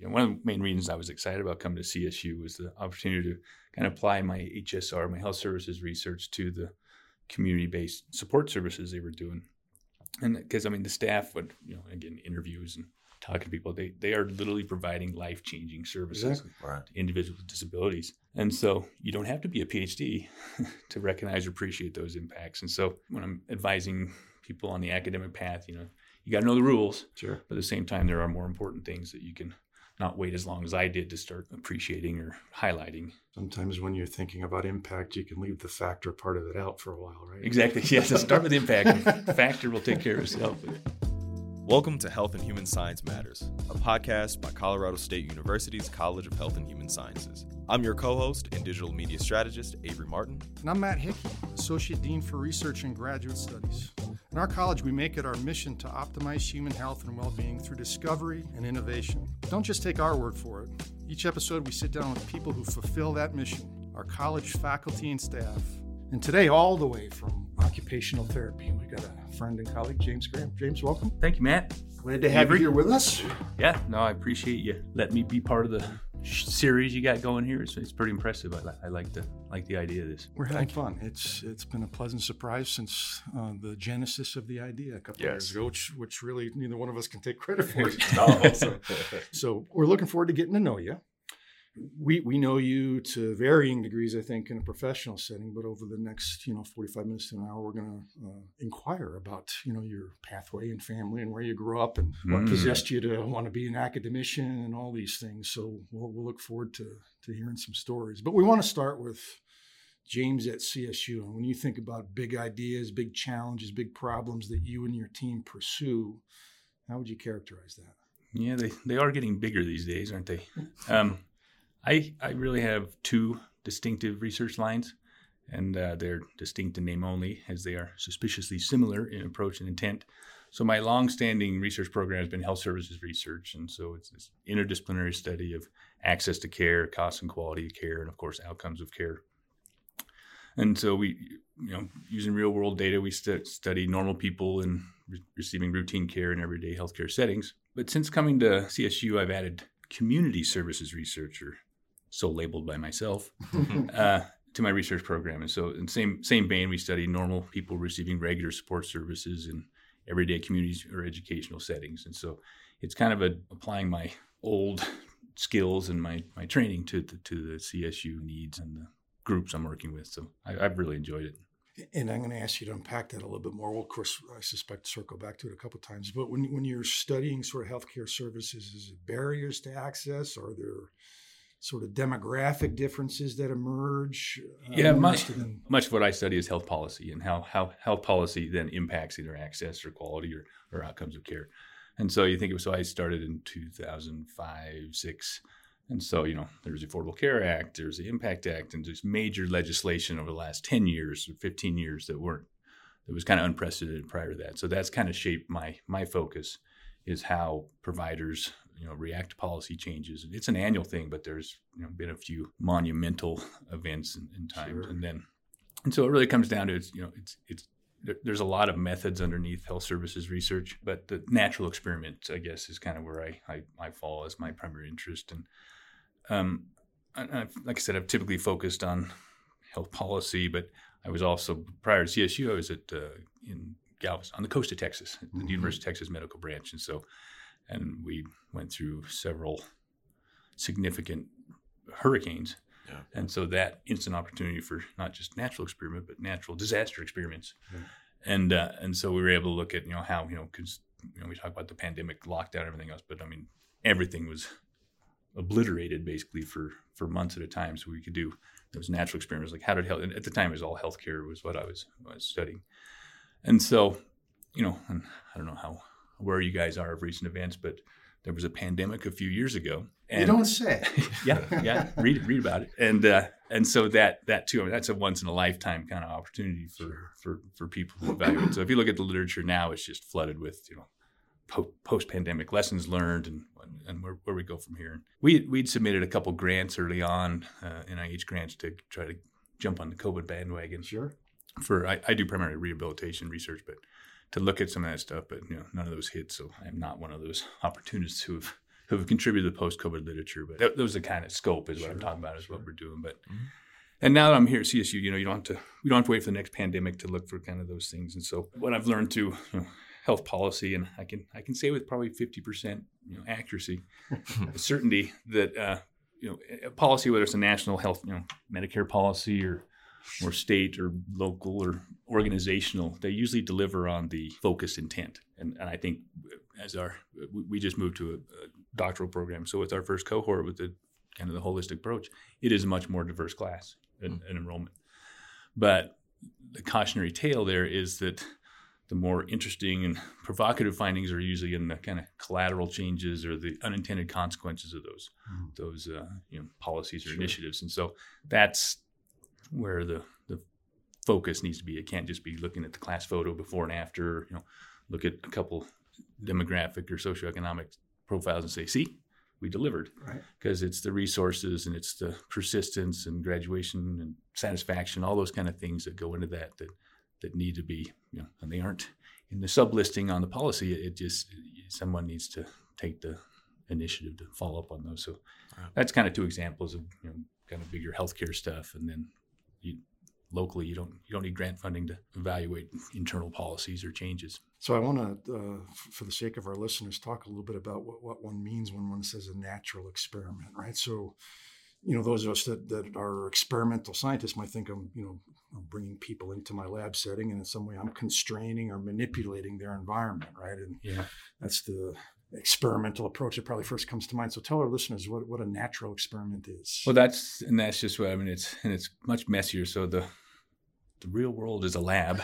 Know, one of the main reasons I was excited about coming to CSU was the opportunity to kind of apply my HSR, my health services research, to the community-based support services they were doing. And because I mean, the staff would, you know, again, interviews and talking to people, they they are literally providing life-changing services Exactly. Right. to individuals with disabilities. And so you don't have to be a PhD to recognize or appreciate those impacts. And so when I'm advising people on the academic path, you know, you got to know the rules, Sure. but at the same time, there are more important things that you can not wait as long as I did to start appreciating or highlighting. Sometimes when you're thinking about impact, you can leave the factor part of it out for a while, right? Exactly. Yes. so start with impact. Factor will take care of itself. Welcome to Health and Human Science Matters, a podcast by Colorado State University's College of Health and Human Sciences. I'm your co host and digital media strategist, Avery Martin. And I'm Matt Hickey, Associate Dean for Research and Graduate Studies. In our college, we make it our mission to optimize human health and well being through discovery and innovation. Don't just take our word for it. Each episode, we sit down with people who fulfill that mission our college faculty and staff. And today, all the way from occupational therapy, we got a friend and colleague, James Graham. James, welcome. Thank you, Matt. Glad to have you here with us. Yeah. No, I appreciate you letting me be part of the sh- series you got going here. It's, it's pretty impressive. I, li- I like the like the idea of this. We're having fun. It's it's been a pleasant surprise since uh, the genesis of the idea a couple of years ago, which which really neither one of us can take credit for. No. so, so we're looking forward to getting to know you. We we know you to varying degrees, I think, in a professional setting. But over the next you know forty five minutes to an hour, we're going to uh, inquire about you know your pathway and family and where you grew up and what Mm. possessed you to want to be an academician and all these things. So we'll, we'll look forward to to hearing some stories. But we want to start with James at CSU. And when you think about big ideas, big challenges, big problems that you and your team pursue, how would you characterize that? Yeah, they, they are getting bigger these days, aren't they? Um, I I really have two distinctive research lines, and uh, they're distinct in name only, as they are suspiciously similar in approach and intent. So my long-standing research program has been health services research, and so it's this interdisciplinary study of access to care, cost and quality of care, and of course outcomes of care. And so we, you know, using real-world data, we stu- study normal people in re- receiving routine care in everyday healthcare settings. But since coming to CSU, I've added community services research, or so labeled by myself, uh, to my research program. And so, in same same vein, we study normal people receiving regular support services in everyday communities or educational settings. And so, it's kind of a, applying my old skills and my my training to the, to the CSU needs and the groups I'm working with. So, I, I've really enjoyed it. And I'm going to ask you to unpack that a little bit more. Well, of course, I suspect circle back to it a couple of times. But when, when you're studying sort of healthcare services, is it barriers to access? Are there sort of demographic differences that emerge? Uh, yeah, I'm my- much of what I study is health policy and how, how health policy then impacts either access or quality or, or outcomes of care. And so you think it was, so I started in 2005, six. And so, you know, there's the Affordable Care Act, there's the Impact Act, and there's major legislation over the last 10 years or 15 years that weren't, that was kind of unprecedented prior to that. So that's kind of shaped my, my focus is how providers, you know, react to policy changes. It's an annual thing, but there's, you know, been a few monumental events and, in time. Sure. And then, and so it really comes down to it's, you know, it's, it's, there- there's a lot of methods underneath health services research, but the natural experiment, I guess, is kind of where I, I, I fall as my primary interest. And um, I, I've, like I said, I've typically focused on health policy, but I was also prior to CSU, I was at uh, in Galveston on the coast of Texas, at the Mhm. University of Texas Medical Branch, and so and we went through several significant hurricanes. Yeah. And so that instant opportunity for not just natural experiment, but natural disaster experiments. And uh, and so we were able to look at you know how you know because you know we talk about the pandemic lockdown everything else, but I mean everything was obliterated basically for for months at a time. So we could do those natural experiments like how did health and at the time it was all healthcare was what I was, I was studying. And so you know and I don't know how where you guys are of recent events, but there was a pandemic a few years ago. And you don't say. yeah, yeah. Read read about it, and uh, and so that that too. I mean, that's a once in a lifetime kind of opportunity for for for people to evaluate. So if you look at the literature now, it's just flooded with you know po- post pandemic lessons learned and and where, where we go from here. We we'd submitted a couple grants early on, uh, NIH grants to try to jump on the COVID bandwagon Sure. for I, I do primarily rehabilitation research, but to look at some of that stuff, but you know none of those hit. So I'm not one of those opportunists who have who have contributed to the post-COVID literature. But that, that was the kind of scope is what I'm talking about is sure. what we're doing. But Mhm. and now that I'm here at CSU, you know, you don't have to we don't have to wait for the next pandemic to look for kind of those things. And so what I've learned to you know, health policy, and I can I can say with probably 50 percent you know accuracy, certainty that uh, you know a policy whether it's a national health you know Medicare policy or or state or local or organizational, they usually deliver on the focused intent. And, and I think as our we- just moved to a, a doctoral program, so with our first cohort with the kind of the holistic approach, it is a much more diverse class in, in enrollment. But the cautionary tale there is that the more interesting and provocative findings are usually in the kind of collateral changes or the unintended consequences of those Mhm. those uh, you know policies or Sure. initiatives. And so that's where the the focus needs to be. It can't just be looking at the class photo before and after. You know, look at a couple demographic or socioeconomic profiles and say, "See, we delivered." Right. Because it's the resources and it's the persistence and graduation and satisfaction, all those kind of things that go into that that that need to be, you know, and they aren't in the sublisting on the policy. It just someone needs to take the initiative to follow up on those. So Right. that's kind of two examples of you know kind of bigger healthcare stuff, and then you locally you don't you don't need grant funding to evaluate internal policies or changes. So I want to, uh, f- for the sake of our listeners, talk a little bit about what, what one means when one says a natural experiment, right? So, you know, those of us that, that are experimental scientists might think I'm, you know, I'm bringing people into my lab setting, and in some way I'm constraining or manipulating their environment, right? And Yeah. that's the experimental approach that probably first comes to mind. So tell our listeners what, what a natural experiment is. Well, that's and that's just what I mean. It's and it's much messier. So the the real world is a lab,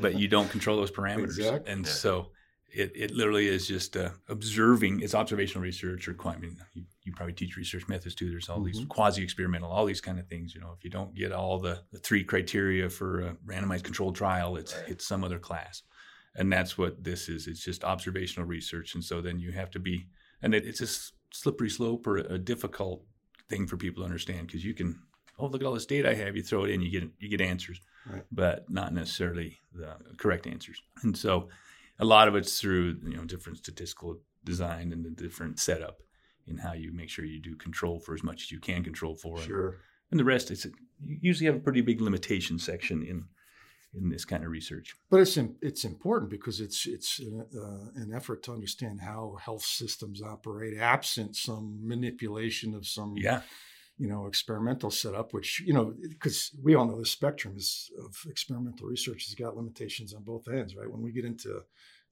but you don't control those parameters. Exactly. And so it, it literally is just uh, observing. It's observational research or I mean, you, you probably teach research methods too. There's all these Mhm. quasi experimental, all these kind of things. You know, if you don't get all the, the three criteria for a randomized controlled trial, it's it's some other class. And that's what this is. It's just observational research. And so then you have to be, and it, it's a slippery slope or a difficult thing for people to understand because you can, oh, look at all this data I have. You throw it in, you get you get answers, Right. but not necessarily the correct answers. And so, a lot of it's through you know different statistical design and the different setup in how you make sure you do control for as much as you can control for, and- sure. and the rest is you usually have a pretty big limitation section in in this kind of research. But it's im- it's important because it's it's an, uh, an effort to understand how health systems operate, absent some manipulation of some Yeah, you know experimental setup. Which you know because we all know the spectrum is of experimental research has got limitations on both ends, right? When we get into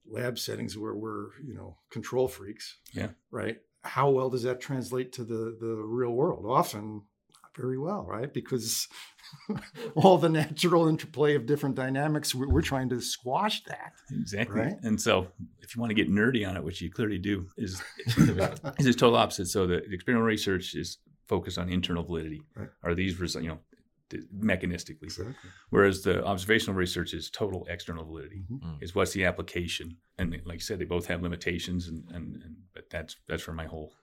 lab settings where we're you know control freaks, Yeah. right? How well does that translate to the the real world? Often. Not Very well, right? Because all the natural interplay of different dynamics, we're, we're trying to squash that. exactly. Right. And so, if you want to get nerdy on it, which you clearly do, is is its total opposite. So the, the experimental research is focused on internal validity. Right. Are these results, you know, mechanistically? Exactly. Whereas the observational research is total external validity. Mhm. Is what's the application? And like I said, they both have limitations, and, and, and but that's that's where my whole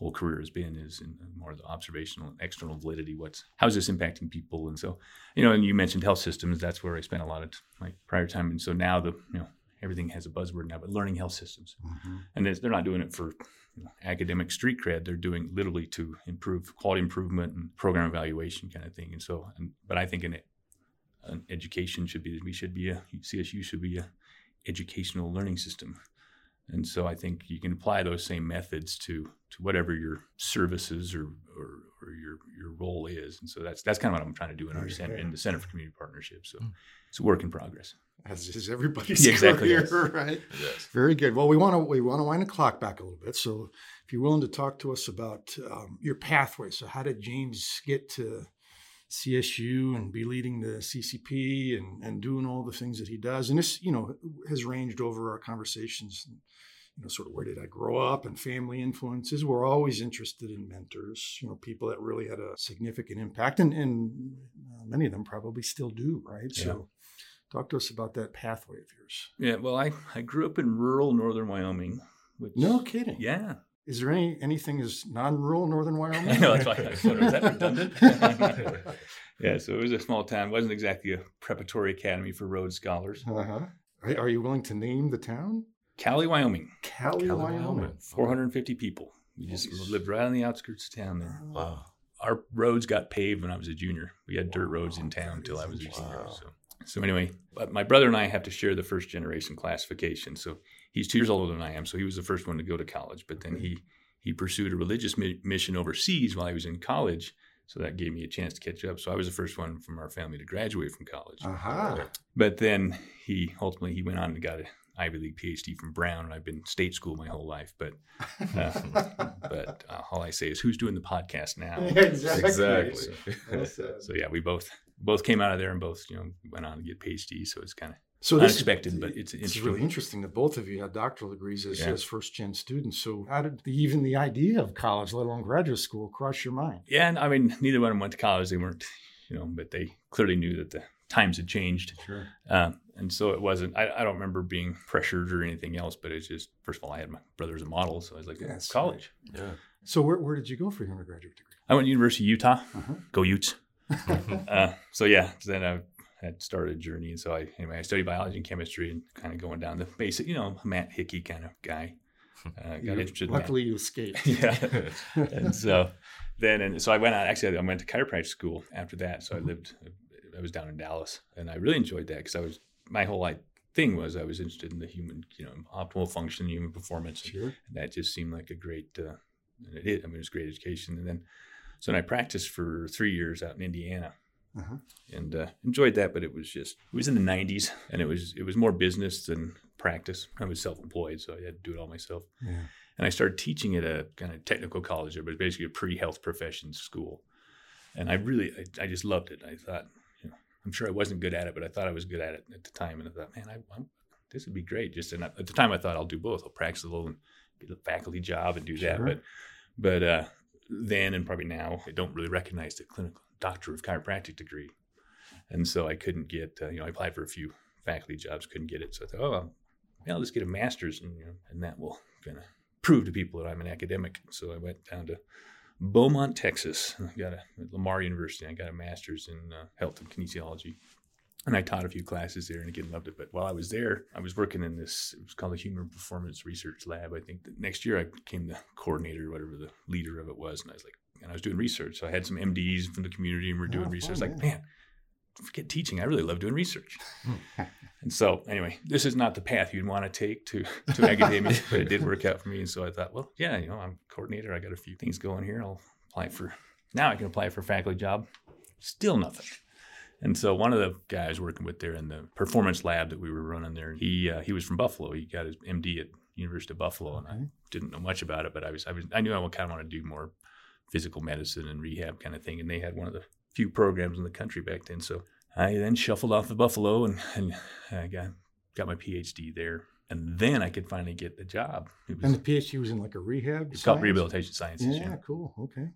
whole career has been is in more the observational and external validity. What's how's this impacting people? And so, you know, and you mentioned health systems. That's where I spent a lot of my prior time. And so now the you know everything has a buzzword now, but learning health systems, Mhm. and they're not doing it for you know, academic street cred. They're doing literally to improve quality improvement and program evaluation kind of thing. And so, and, but I think in it, an education should be we should be a CSU should be a educational learning system. And so I think you can apply those same methods to to whatever your services or or, or your your role is. And so that's that's kind of what I'm trying to do in our center in the Center for Community Partnerships. So Mm. it's a work in progress. As is everybody's Yeah, exactly, career, yes. right? Yes. Very good. Well, we want to we want to wind the clock back a little bit. So, if you're willing to talk to us about um, your pathway, so how did James get to CSU and be leading the CCP and and doing all the things that he does? And this, you know, has ranged over our conversations. You know, sort of where did I grow up and family influences. We're always interested in mentors. You know, people that really had a significant impact, and and uh, many of them probably still do. Right. Yeah. So, talk to us about that pathway of yours. Yeah, well, I, I grew up in rural northern Wyoming. Which, No kidding. Yeah. Is there any anything as non-rural northern Wyoming? I know, that's why I thought, is that redundant? yeah, so it was a small town. It wasn't exactly a preparatory academy for Rhodes scholars. uh-huh. Are, are you willing to name the town? Cowley, Wyoming. Cowley, Cowley, Wyoming. Wyoming. 450 people. We just Nice. lived right on the outskirts of town there. Wow. Our roads got paved when I was a junior. We had dirt roads in town until I was a junior. Wow. So, so anyway, but my brother and I have to share the first generation classification. So he's two years older than I am. So he was the first one to go to college. But then he he pursued a religious mi- mission overseas while he was in college. So that gave me a chance to catch up. So I was the first one from our family to graduate from college. Aha. But then he ultimately he went on and got an Ivy League PhD from Brown, and I've been state school my whole life. But uh, but uh, all I say is, who's doing the podcast now? exactly. Exactly. Well. So yeah, we both both came out of there and both you know went on to get PhD. So it's kind of So this unexpected, but it's It's interesting. really interesting that both of you had doctoral degrees as, Yeah. as first gen students. So, how did the, even the idea of college, let alone graduate school, cross your mind? yeah, and I mean neither one of them went to college. They weren't you know, but they clearly knew that the times had changed. Sure. Um, and so it wasn't, I, I don't remember being pressured or anything else, but it's just, first of all, I had my brother as a model. So I was like, Yes. college. Yeah. So, where, where did you go for your undergraduate degree? I went to University of Utah. Uh-huh. Go Utes. uh, so yeah, then I had started a journey. And so I, anyway, I studied biology and chemistry and kind of going down the basic, you know, Matt Hickey kind of guy. Uh, got You- interested in that. luckily, you escaped. yeah. and so then, and so I went out, actually, I went to chiropractic school after that. So I lived, I was down in Dallas and I really enjoyed that because I was, my whole like, thing was I was interested in the human, you know, optimal function, human performance. Sure. And that just seemed like a great, uh, and it I mean, it was great education. And then, so then I practiced for three years out in Indiana Uh-huh. and uh, enjoyed that, but it was just, it was in the 90s and it was, it was more business than practice. I was self employed, so I had to do it all myself Yeah. and I started teaching at a kind of technical college, but it was basically a pre-health professions school. And I really, I, I just loved it. I thought, I'm sure I wasn't good at it, but I thought I was good at it at the time. And I thought, man, I, I'm, this would be great. Just and at the time, I thought I'll do both. I'll practice a little and get a faculty job and do that. Sure. But, but uh, then and probably now, I don't really recognize the clinical doctor of chiropractic degree, and so I couldn't get. Uh, you know, I applied for a few faculty jobs, couldn't get it. So I thought, oh, well, yeah, I'll just get a master's, and you know, and that will kind of prove to people that I'm an academic. So I went down to Beaumont, Texas. I got a at Lamar University. I got a master's in uh, health and kinesiology, and I taught a few classes there, and again loved it. But while I was there, I was working in this. It was called the Human Performance Research Lab. I think the next year I became the coordinator, whatever the leader of it was, and I was like, and I was doing research. So I had some MDs from the community, and we're doing Oh, research. fun, like, man, forget teaching. I really love doing research. And so, anyway, this is not the path you'd want to take to to academia, but it did work out for me. And so I thought, well, yeah, you know, I'm coordinator. I got a few things going here. I'll apply for now. I can apply for a faculty job. Still nothing. And so one of the guys working with there in the performance lab that we were running there, he uh, he was from Buffalo. He got his MD at University of Buffalo, and I didn't know much about it, but I was I was I knew I kind of want to do more physical medicine and rehab kind of thing. And they had one of the few programs in the country back then. So I then shuffled off to Buffalo and, and I got got my PhD there. And then I could finally get the job. It was And the PhD was in like a rehab. it's called science? rehabilitation sciences. Yeah, Yeah. cool. Okay.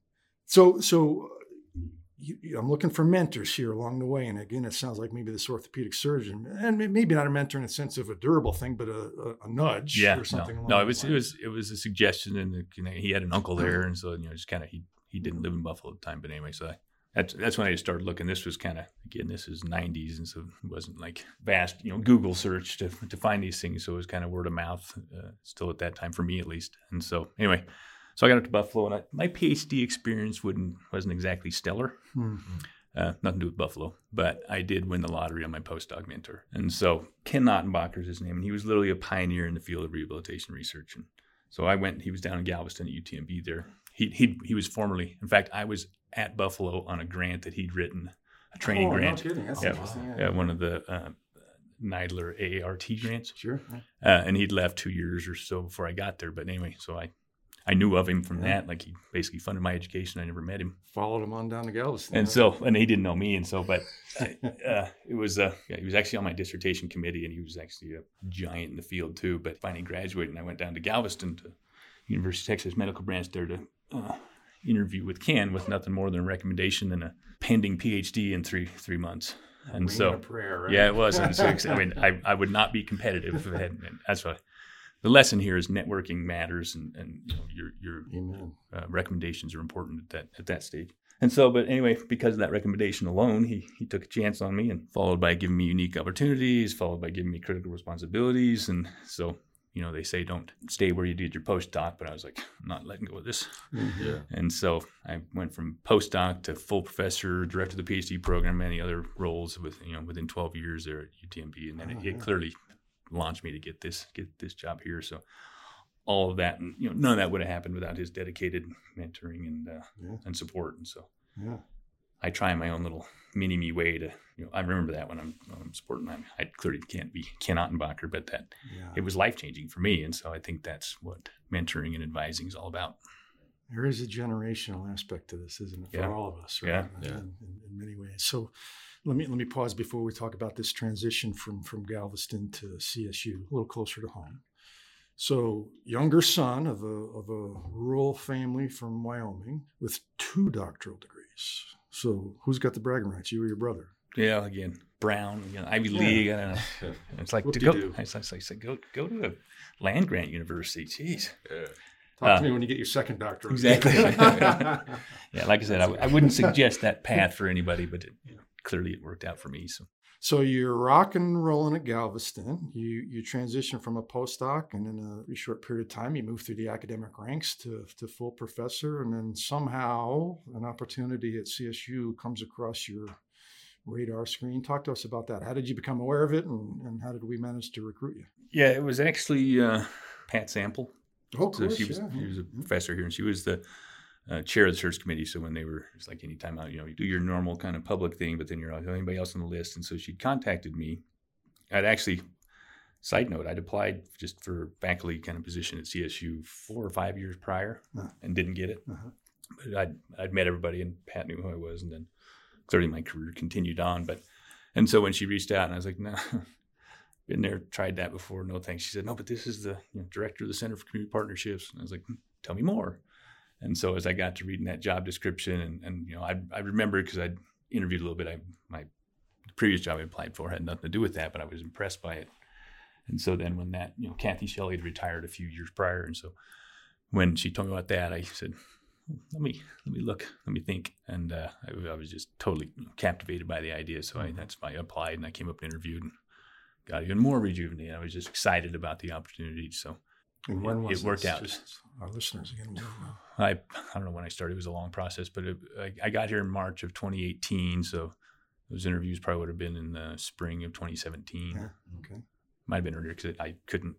So, so uh, you, you- I'm looking for mentors here along the way. And again, it sounds like maybe this orthopedic surgeon, and maybe not a mentor in the sense of a durable thing, but a, a, a nudge Yeah, or no, something. along no, it was it was it was a suggestion, and the, you know, he had an uncle there, and so you know, just kind of he he didn't live in Buffalo at the time, but anyway, so I, that's that's when I started looking. This was kind of again, this is '90s, and so it wasn't like vast, you know, Google search to to find these things. So it was kind of word of mouth, uh, still at that time for me at least. And so anyway, so I got up to Buffalo, and I, my PhD experience wouldn't wasn't exactly stellar. Hmm. Uh, nothing to do with Buffalo, but I did win the lottery on my postdoc mentor. And so Ken Ottenbacher is his name, and he was literally a pioneer in the field of rehabilitation research. And so I went, he was down in Galveston at UTMB there. He, he, he was formerly, in fact, I was at Buffalo on a grant that he'd written, a training Oh, grant. No kidding. That's Yeah. interesting. Yeah, one of the uh, NIDRR ARRT grants. Sure. Uh, and he'd left two years or so before I got there. But anyway, so I, I knew of him from Yeah. that. Like he basically funded my education. I never met him Followed him on down to Galveston. and so and he didn't know me and so but uh, it was uh yeah, he was actually on my dissertation committee and he was actually a giant in the field too but finally graduated and i went down to galveston to university of texas medical branch there to uh, interview with Ken with nothing more than a recommendation and a pending phd in three three months. And so prayer, right? yeah it was. And so i mean I, I would not be competitive if I had, and that's why the lesson here is networking matters and, and you know, your your uh, recommendations are important at that at that stage. And so, but anyway, because of that recommendation alone, he he took a chance on me, and followed by giving me unique opportunities, followed by giving me critical responsibilities, and so you know, they say don't stay where you did your postdoc, but I was like, I'm not letting go of this. Yeah. And so I went from postdoc to full professor, director of the PhD program, many other roles with you know within 12 years there at UTMB, and then Oh, it, yeah. it clearly launched me to get this get this job here. So all of that, and you know, none of that would have happened without his dedicated mentoring and uh, Yeah. and support. And so Yeah. I try my own little mini me way to you know I remember that when I'm, when I'm supporting. I, I clearly can't be Ken Ottenbacher, but that Yeah. it was life changing for me, and so I think that's what mentoring and advising is all about. There is a generational aspect to this, isn't it, for Yeah. all of us? Right? Yeah. Yeah. In, in, in many ways. So, let me let me pause before we talk about this transition from from Galveston to CSU, a little closer to home. So, younger son of a of a rural family from Wyoming with two doctoral degrees. So, who's got the bragging rights? You or your brother? Yeah, again, Brown, you know, Ivy Yeah. League. I don't know. It's like to go. I said, I said, go go to a land grant university. Jeez. Yeah. Talk Uh, to me when you get your second doctorate. Exactly. Yeah, like I said, I wouldn't suggest that path for anybody, but it, clearly it worked out for me. So So you're rock and rolling at Galveston. You you transition from a postdoc, and in a short period of time, you move through the academic ranks to, to full professor, and then somehow an opportunity at CSU comes across your radar screen. Talk to us about that. How did you become aware of it, and, and how did we manage to recruit you? yeah, it was actually uh, Pat Sample. Oh, So she was she was a professor here, and she was the uh, chair of the search committee. So when they were, it's like any time out, you know, you do your normal kind of public thing, but then you're like anybody else on the list. And so she contacted me. I'd actually, side note, I'd applied just for faculty kind of position at CSU four or five years prior, Huh. and didn't get it. Uh-huh. But I'd I'd met everybody, and Pat knew who I was, and then clearly my career continued on. But and so when she reached out, and I was like, no. Been there, tried that before. No thanks. She said, no, but this is the you know, director of the Center for Community Partnerships. And I was like, "Hmm, tell me more. And so as I got to reading that job description, and, and you know, I, I remember because I'd interviewed a little bit. I my previous job I applied for had nothing to do with that, but I was impressed by it. And so then when that, you know, Cathy Schelly had retired a few years prior, and so when she told me about that, I said, let me let me look, let me think, and uh, I, I was just totally captivated by the idea. So I, that's why I applied, and I came up and interviewed, and got even more rejuvenated. I was just excited about the opportunity. So And when it- was it worked this? out. Just our listeners again. We don't know. I I don't know when I started. It was a long process, but it, I, I got here in March of 2018. So those interviews probably would have been in the spring of 2017. Yeah. Okay. Might have been earlier because I couldn't.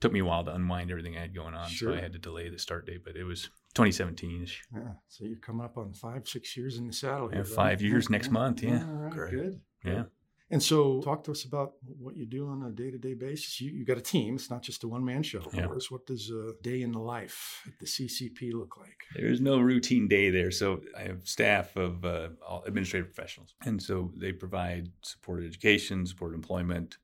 Took me a while to unwind everything I had going on, Sure. so I had to delay the start date. But it was 2017. -ish. Yeah. So you're coming up on five, six years in the saddle. Yeah, five right? years next month, yeah. All right, Great. Good. Yeah. And so, talk to us about what you do on a day to day basis. You, you got a team, it's not just a one man show. Yeah. What does a day in the life at the CCP look like? There's no routine day there. So I have staff of uh, all administrative professionals. And so they provide supported education, supported employment,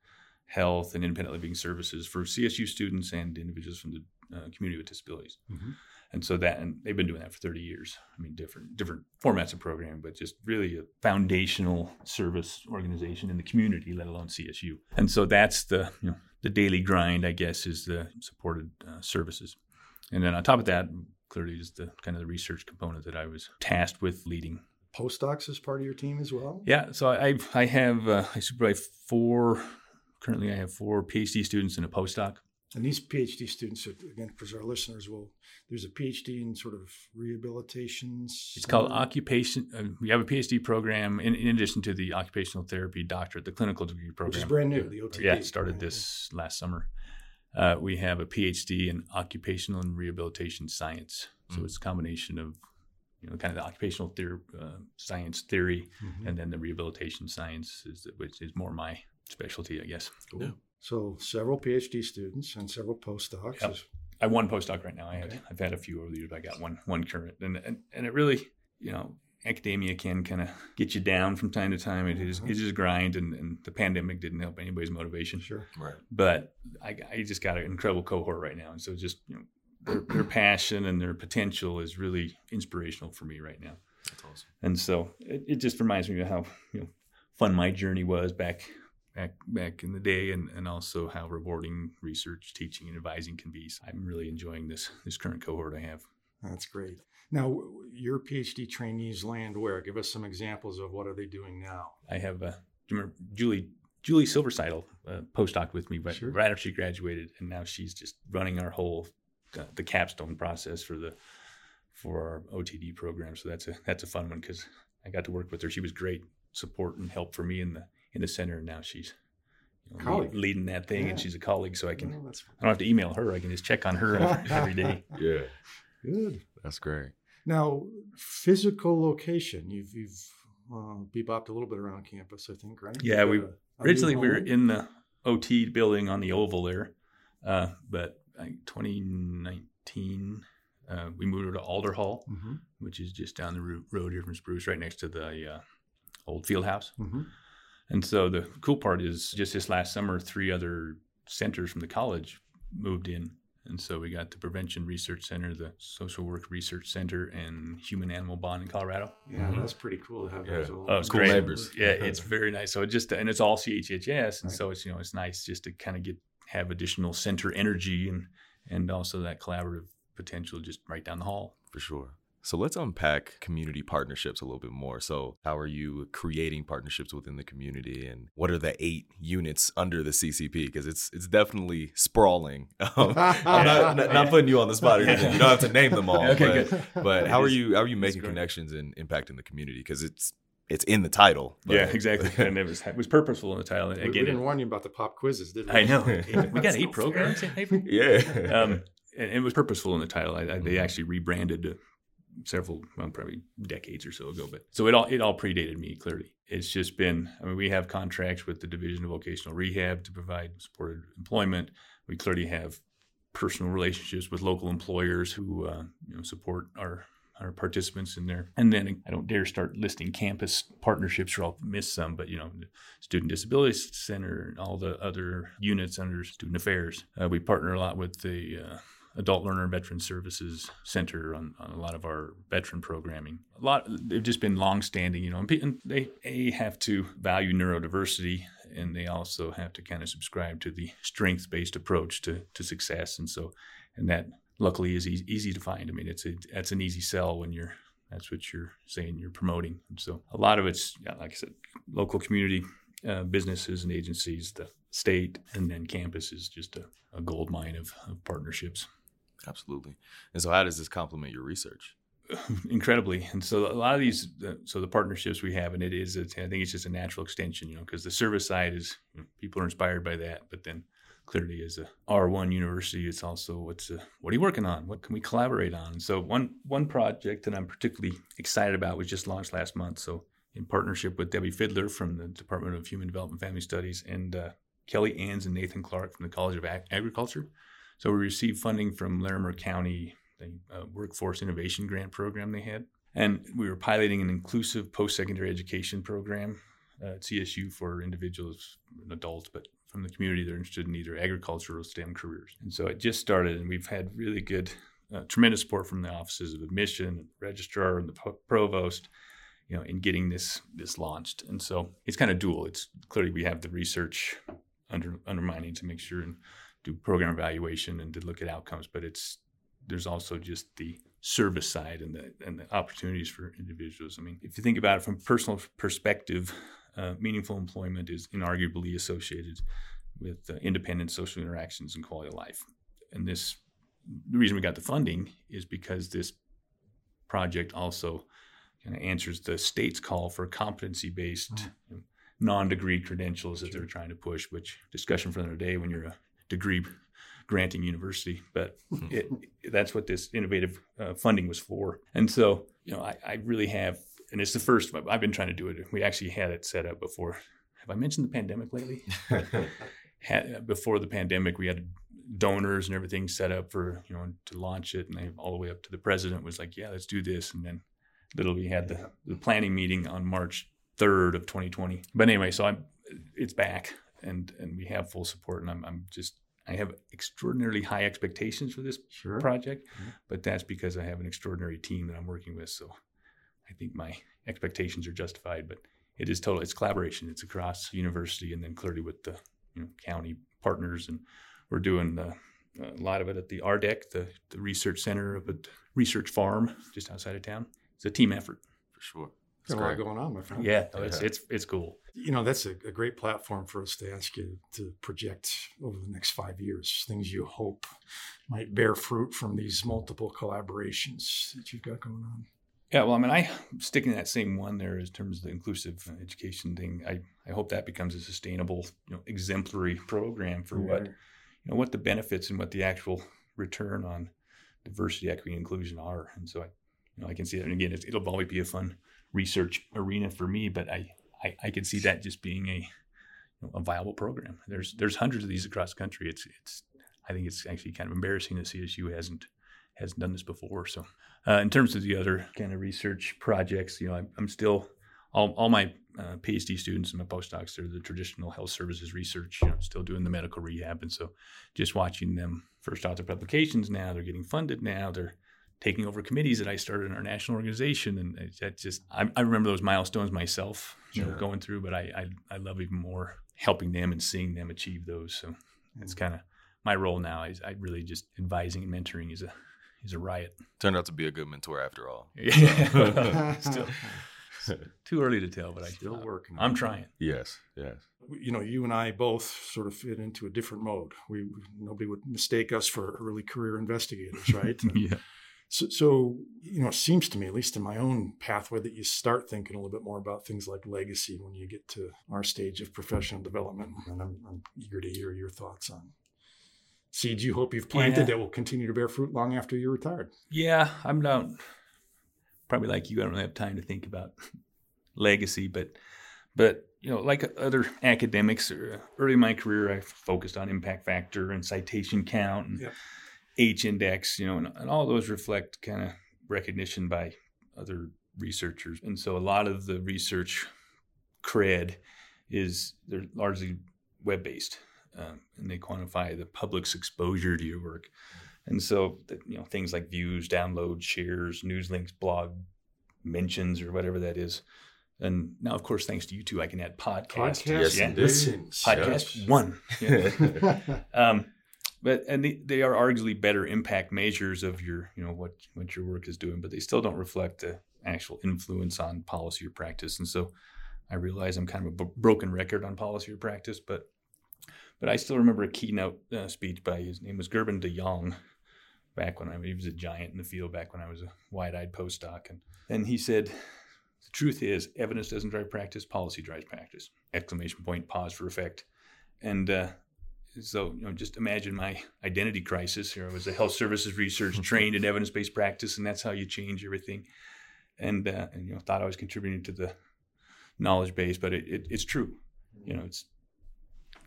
health, and independent living services for CSU students and individuals from the uh, community with disabilities. Mhm. And so that, and they've been doing that for 30 years. I mean, different different formats of programming, but just really a foundational service organization in the community, let alone CSU. And so that's the you know the daily grind, I guess, is the supported uh, services. And then on top of that, clearly is the kind of the research component that I was tasked with leading. Postdocs as part of your team as well? Yeah, so I I have uh, I supervise four. Currently, I have four PhD students and a postdoc. And these PhD students, are- again, for our listeners, will there's a PhD in sort of rehabilitation. It's called occupation. Uh, we have a PhD program in, in addition to the occupational therapy doctorate, the clinical degree program, which is brand new, the OTD. Yeah, started right? this last summer. Uh, we have a PhD in occupational and rehabilitation science. So Mm. it's a combination of, you know, kind of the occupational ther- uh, science theory, Mhm. and then the rehabilitation science is which is more my specialty, I guess. Cool. Yeah. So several PhD students and several postdocs. Yep. I have one postdoc right now. I had Okay. I've had a few over the years. But I got one one current, and and, and it really, you know, academia can kind of get you down from time to time. It is Mhm. it is a grind, and, and the pandemic didn't help anybody's motivation. Sure. Right. but I, I just got an incredible cohort right now, and so just you know their, their passion and their potential is really inspirational for me right now. That's awesome. And so it, it just reminds me of how you know fun my journey was back back back in the day, and, and also how rewarding research, teaching, and advising can be. So I'm really enjoying this this current cohort I have. That's great. Now, your PhD trainees land where? Give us some examples of what are they doing now. I have uh, do you remember Julie Julie Silversidle uh, postdoc with me, but Sure. right after she graduated, and now she's just running our whole uh, the capstone process for the for our OTD program. So that's a that's a fun one because I got to work with her. She was great support and help for me in the in the center, and now she's you know, lead- leading that thing, and she's a colleague. So I can Oh, I don't have to email her. I can just check on her every day. Yeah, good. that's great. Now, physical location. You've you've uh, bebopped a little bit around campus, I think, right? Yeah, we- got a- a new Originally, we were in the OT building on the oval there, uh, but I think 2019 uh, we moved to Alder Hall, Mhm, which is just down the road here from Spruce, right next to the uh, old field house. mhm. And so the cool part is just this last summer, three other centers from the college moved in. And so we got the Prevention Research Center, the Social Work Research Center, and Human Animal Bond in Colorado. Yeah, Mhm. that's pretty cool to have Yeah. those. all- Oh, it's Cool great. neighbors. Yeah, it's very nice. So it just and it's all CHHS, and Right. so it's you know it's nice just to kind of get have additional center energy and and also that collaborative potential just right down the hall. For sure. So let's unpack community partnerships a little bit more. So, how are you creating partnerships within the community, and what are the eight units under the CCP? Because it's it's definitely sprawling. Um, I'm not, not, not putting you on the spot or anything. You don't have to name them all. Okay, but, but how are you how are you making connections and impacting the community? Because it's it's in the title. but- yeah, exactly. and it was it was purposeful in the title. And We, we didn't it- warn you about the pop quizzes, did we? I know we got eight programs. in April. yeah. um, and it was purposeful in the title. I, I, they Mhm. actually rebranded several, well, probably decades or so ago. But so it all it all predated me clearly. It's just been. I mean, we have contracts with the Division of Vocational Rehab to provide supported employment. We clearly have personal relationships with local employers who uh, you know support our our participants in there. And then I don't dare start listing campus partnerships, or I'll miss some. But you know, the Student Disability Center and all the other units under Student Affairs. Uh, we partner a lot with the uh, Adult Learner Veteran Services Center on, on a lot of our veteran programming. A lot they've just been longstanding, you know, and, and they a have to value neurodiversity, and they also have to kind of subscribe to the strength-based approach to to success, and so and that luckily is easy, easy to find. I mean, it's a that's an easy sell when you're that's what you're saying you're promoting. And so a lot of it's yeah, like I said, local community uh, businesses and agencies, the state, and then campus is just a, a gold mine of, of partnerships. Absolutely. And so, how does this complement your research? incredibly. And so a lot of these, so the partnerships we have, and it is, I think it's just a natural extension, you know, because the service side is you know, people are inspired by that, but then clearly as a R1 university, it's also what's uh what are you working on? What can we collaborate on? So one one project that I'm particularly excited about was just launched last month. So in partnership with Debbie Fidler from the Department of Human Development Family Studies and uh, Kelly Anns and Nathan Clark from the College of Ag- Agriculture. So we received funding from Larimer County the uh, workforce innovation grant program they had. And we were piloting an inclusive post secondary education program uh, at CSU for individuals and adults, but from the community that are interested in either agriculture or STEM careers. And so it just started, and we've had really good, uh, tremendous support from the offices of admission, registrar, and the provost. You know, in getting this this launched, and so it's kind of dual. It's clearly we have the research under undermining to make sure and do program evaluation and to look at outcomes, but it's there's also just the service side and the and the opportunities for individuals. I mean, if you think about it from a personal perspective, uh, meaningful employment is inarguably associated with uh, independent social interactions and quality of life. And this, the reason we got the funding is because this project also kind of answers the state's call for competency-based, you know, non-degree credentials that they're trying to push. Which discussion for another day when you're a degree granting university, but it, that's what this innovative uh, funding was for. And so, you know, I, I, really have, and it's the first. I've been trying to do it. We actually had it set up before. Have I mentioned the pandemic lately? had, before the pandemic, we had donors and everything set up for you know to launch it, and they, all the way up to the president was like, "Yeah, let's do this," and then literally we had the, the planning meeting on March third of 2020. But anyway, so I'm it's back, and and we have full support, and I'm I'm just I have extraordinarily high expectations for this Sure. project, but that's because I have an extraordinary team that I'm working with. So I think my expectations are justified. But it is total. It's collaboration. It's across university, and then clearly with the you know, county partners, and we're doing a lot of it at the ARDEC, the, the research center of a Research Farm, just outside of town. It's a team effort. For sure. Got a lot going on, my friend. Yeah, no, it's it's it's cool. You know, that's a, a great platform for us to ask you to project over the next five years things you hope might bear fruit from these multiple collaborations that you've got going on. Yeah, well, I mean, I sticking to that same one there in terms of the inclusive education thing. I, I hope that becomes a sustainable, you know, exemplary program for what you know what the benefits and what the actual return on diversity, equity, and inclusion are. And so I, you know, I can see that. And again, it, it'll always be a fun research arena for me, but I, I, I can see that just being a, a viable program. There's there's hundreds of these across the country. It's it's I think it's actually kind of embarrassing that CSU hasn't hasn't done this before. So, uh, in terms of the other kind of research projects, you know, I'm, I'm still all, all my uh, PhD students and my postdocs are the traditional health services research, you know, still doing the medical rehab, and so just watching them first author publications now, they're getting funded now, they're taking over committees that I started in our national organization, and that just I, I remember those milestones myself, you know, going through, but I, I I love even more helping them and seeing them achieve those. So it's mm. kind of my role now is I really just advising and mentoring is a is a riot. Turned out to be a good mentor after all. Yeah. Still too early to tell, but I Still working. I'm trying. Yes, yes. you know, you and I both sort of fit into a different mode. We nobody would mistake us for early career investigators, right? Yeah. So, so, you know, it seems to me, at least in my own pathway, that you start thinking a little bit more about things like legacy when you get to our stage of professional development. And I'm, I'm eager to hear your thoughts on seeds you hope you've planted Yeah. that will continue to bear fruit long after you're retired. Yeah, I'm not probably like you. I don't really have time to think about legacy, but but you know, like other academics, uh, early in my career, I focused on impact factor and citation count and Yeah. H index. You know, and, and all those reflect kind of recognition by other researchers, and so a lot of the research cred is they're largely web based, um, and they quantify the public's exposure to your work. And so, the, you know, things like views, downloads, shares, news links, blog mentions, or whatever that is. And now, of course, thanks to you two, I can add podcasts. Yes, yeah. indeed. Podcast Yes. one. Yeah. um, but and they, they are arguably better impact measures of your, you know, what what your work is doing, but they still don't reflect the actual influence on policy or practice. And so, I realize I'm kind of a b- broken record on policy or practice, but but I still remember a keynote uh, speech by his name was Gerben de Jong, back when I he was a giant in the field back when I was a wide-eyed postdoc, and and he said, the truth is evidence doesn't drive practice, policy drives practice! Exclamation point, pause for effect, and. Uh, so, you know, just imagine my identity crisis. Here, I was a health services research trained in evidence-based practice, and that's how you change everything. And, uh, and you know, thought I was contributing to the knowledge base, but it, it, it's true. You know, it's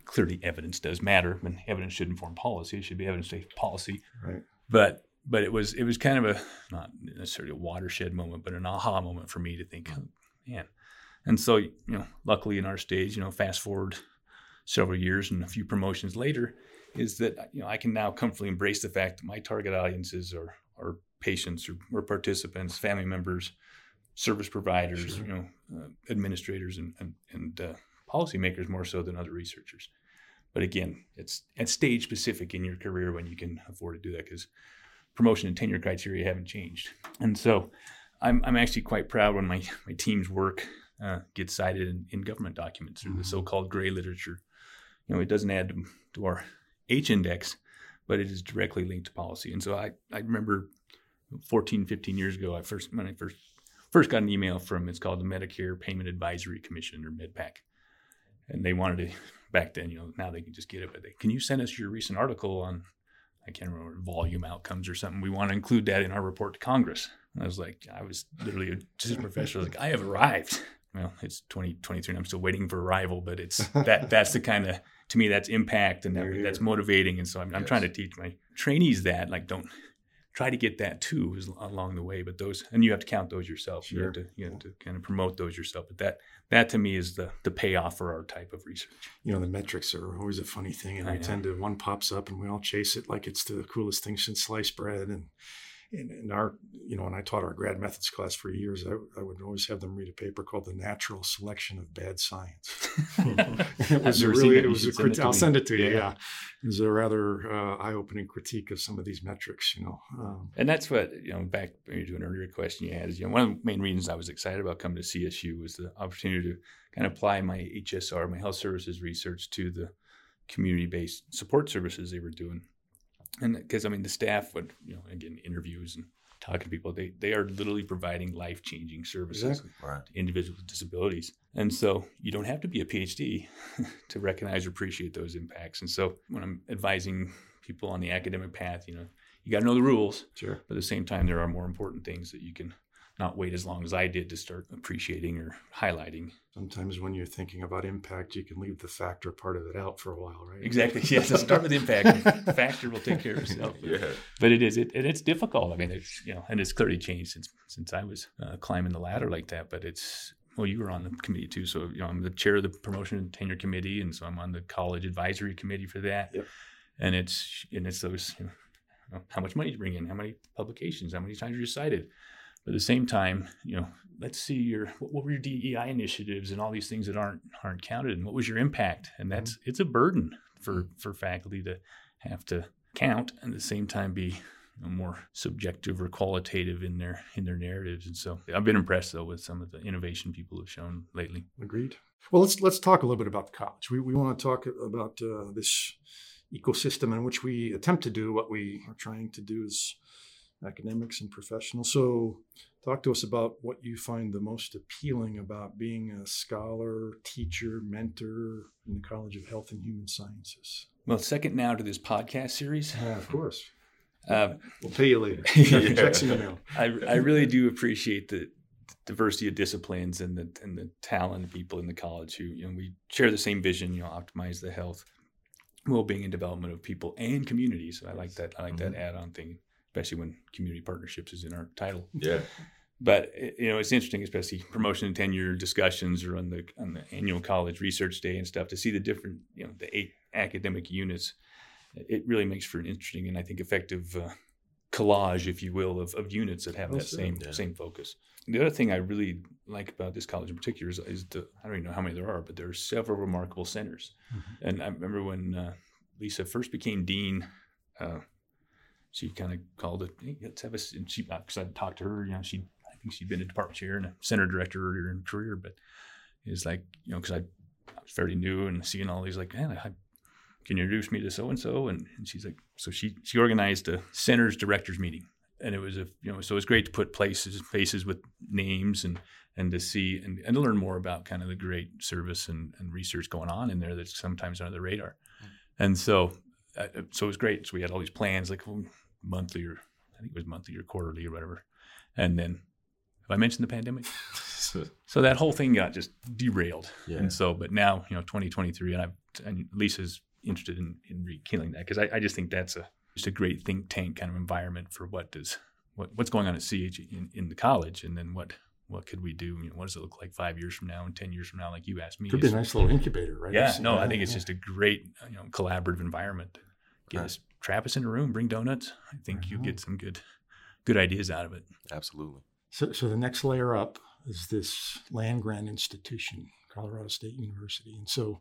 clearly evidence does matter, and evidence should inform policy. It should be evidence-based policy. Right. But but it was it was kind of a not necessarily a watershed moment, but an aha moment for me to think, oh, man. And so you know, luckily in our stage, you know, fast forward several years and a few promotions later, is that you know I can now comfortably embrace the fact that my target audiences are are patients or, or participants, family members, service providers, Sure. you know, uh, administrators and and, and uh, policymakers more so than other researchers. But again, it's it's stage specific in your career when you can afford to do that because promotion and tenure criteria haven't changed. And so I'm, I'm actually quite proud when my, my team's work uh, gets cited in, in government documents or the Mhm. so-called gray literature. You know, it doesn't add to, to our H index, but it is directly linked to policy. And so I, I remember 14, 15 years ago, I first when I first first got an email from it's called the Medicare Payment Advisory Commission or MedPAC. And they wanted to back then, you know, now they can just get it, but they can you send us your recent article on I can't remember volume outcomes or something. We want to include that in our report to Congress. And I was like, I was literally just a professor. Like, I have arrived. Well, it's 2023 and I'm still waiting for arrival, but it's that that's the kind of to me that's impact and that, that's motivating. And so I'm, I'm trying to teach my trainees that like don't try to get that too is along the way. But those and you have to count those yourself. You have to you have to kind of promote those yourself. But that that to me is the the payoff for our type of research. you know the metrics are always a funny thing and I we know. tend to one pops up and we all chase it like it's the coolest thing since sliced bread and in, in our, you know, when I taught our grad methods class for years, I, I would always have them read a paper called "The Natural Selection of Bad Science." it was a really, it, it was a crit- I'll send it to you. Yeah, yeah. it was a rather uh, eye-opening critique of some of these metrics, you know. Um, and that's what you know. Back to an earlier question you had is, you know, one of the main reasons I was excited about coming to CSU was the opportunity to kind of apply my HSR, my health services research, to the community-based support services they were doing and because I mean the staff would you know again interviews and talking to people they they are literally providing life changing services exactly. right. to individuals with disabilities and so you don't have to be a PhD to recognize or appreciate those impacts and so when I'm advising people on the academic path you know you got to know the rules sure but at the same time there are more important things that you can not wait as long as I did to start appreciating or highlighting. Sometimes when you're thinking about impact, you can leave the factor part of it out for a while, right? Exactly. Yes. start with impact. factor will take care of itself. yeah. But it is. It, and it's difficult. I mean, it's you know, and it's clearly changed since since I was uh, climbing the ladder like that. But it's well, you were on the committee too. So you know, I'm the chair of the promotion and tenure committee, and so I'm on the college advisory committee for that. Yep. And it's and it's those. You know, how much money you bring in, how many publications, how many times you're cited, but at the same time, you know, let's see your what were your DEI initiatives and all these things that aren't aren't counted, and what was your impact? And that's mm-hmm. it's a burden for for faculty to have to count and at the same time be you know, more subjective or qualitative in their in their narratives. And so I've been impressed though with some of the innovation people have shown lately. Agreed. Well, let's let's talk a little bit about the college. We we want to talk about uh, this ecosystem in which we attempt to do what we are trying to do is academics and professionals. So, talk to us about what you find the most appealing about being a scholar, teacher, mentor in the College of Health and Human Sciences. Well, second now to this podcast series. Yeah, of course. Uh, we'll pay you later. yeah. I, I really do appreciate the diversity of disciplines and the and the talented people in the college who you know we share the same vision. You know, optimize the health, well-being, and development of people and communities. So I like that. I like mm-hmm. that add-on thing especially when community partnerships is in our title. Yeah. But you know, it's interesting, especially promotion and tenure discussions or on the on the annual college research day and stuff, to see the different, you know, the eight academic units. It really makes for an interesting and I think effective uh, collage, if you will, of, of units that have that same yeah. same focus. The other thing I really like about this college in particular is, is the I don't even know how many there are, but there are several remarkable centers. Mm-hmm. And I remember when uh, Lisa first became dean. Uh, she kind of called it, hey, let's have a, and she, because I talked to her, you know, she, I think she'd been a department chair and a center director earlier in her career, but it's like, you know, because I, I, was fairly new and seeing all these, like, man, I, can you introduce me to so and so? And she's like, so she, she organized a center's directors meeting. And it was a, you know, so it's great to put places, faces with names and, and to see and, and to learn more about kind of the great service and, and research going on in there that's sometimes under the radar. Mm-hmm. And so uh, so it was great. So we had all these plans, like monthly or I think it was monthly or quarterly or whatever. And then, have I mentioned the pandemic? so that whole thing got just derailed. Yeah. And so, but now you know, 2023, and I've and Lisa's interested in in rekindling that because I, I just think that's a just a great think tank kind of environment for what does what what's going on at CH in, in the college, and then what what could we do? You know, what does it look like five years from now and ten years from now? Like you asked me, could be a nice little incubator, right? Yeah, no, I think it's just a great you know collaborative environment get us trap us in a room, bring donuts. I think you get some good good ideas out of it. Absolutely. So, so the next layer up is this land grant institution, Colorado State University, and so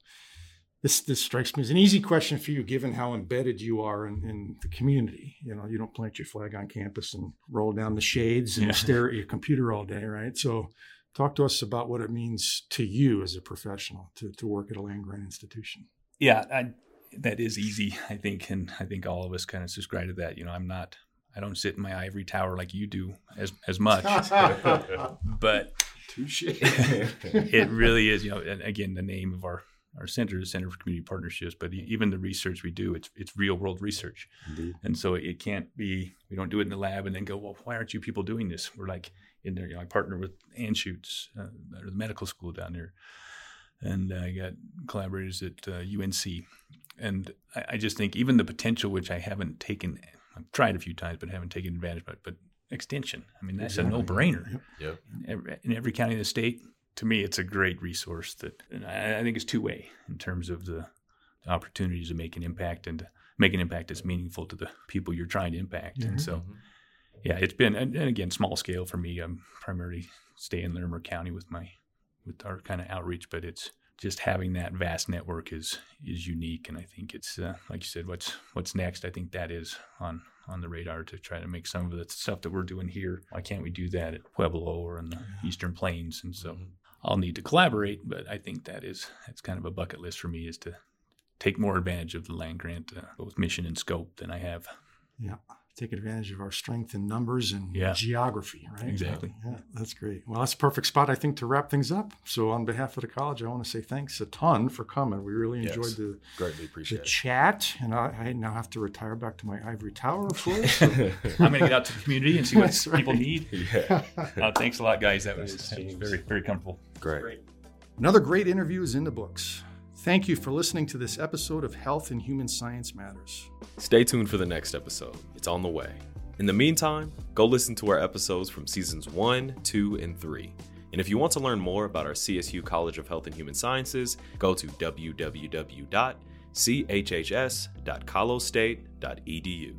this this strikes me as an easy question for you, given how embedded you are in, in the community. You know, you don't plant your flag on campus and roll down the shades and yeah. stare at your computer all day, right? So, talk to us about what it means to you as a professional to to work at a land grant institution. Yeah, I that is easy, I think, and I think all of us kind of subscribe to that. You know, I'm not, I don't sit in my ivory tower like you do as as much, but it really is. You know, and again, the name of our our center is Center for Community Partnerships, but even the research we do, it's it's real world research, Indeed. and so it can't be. We don't do it in the lab and then go, well, why aren't you people doing this? We're like in there. You know, I partner with Anschutz, uh, or the medical school down there, and I got collaborators at uh, UNC and I, I, just think even the potential, which I haven't taken, I've tried a few times, but haven't taken advantage of it. But extension, I mean, that's exactly. a no-brainer. Yep. yep. In, every, in, every, county in the state, to me, it's a great resource that I, I think it's two-way in terms of the, the, opportunities to make an impact and to make an impact that's meaningful to the people you're trying to impact. Mm-hmm. And so, yeah, it's been and, and again small scale for me. I'm primarily stay in Larimer County with my with our kind of outreach, but it's just having that vast network is is unique, and I think it's uh, like you said, what's what's next. I think that is on on the radar to try to make some of the stuff that we're doing here. Why can't we do that at Pueblo or in the yeah. Eastern Plains? And so mm-hmm. I'll need to collaborate, but I think that is that's kind of a bucket list for me is to take more advantage of the land grant, uh, both mission and scope, than I have. Yeah take advantage of our strength in numbers and yeah. geography, right? Exactly. Yeah, that's great. Well, that's a perfect spot, I think, to wrap things up. So, on behalf of the college, I want to say thanks a ton for coming. We really enjoyed yes. the greatly appreciate the chat, and I, I, now have to retire back to my ivory tower, of course. So. I'm going to get out to the community and see what right. people need. Yeah. Uh, thanks a lot, guys. That was, that was very very comfortable. Great. great. Another great interview is in the books. Thank you for listening to this episode of Health and Human Science Matters. Stay tuned for the next episode, it's on the way. In the meantime, go listen to our episodes from seasons 1, 2, and 3. And if you want to learn more about our CSU College of Health and Human Sciences, go to www.chhs.colostate.edu.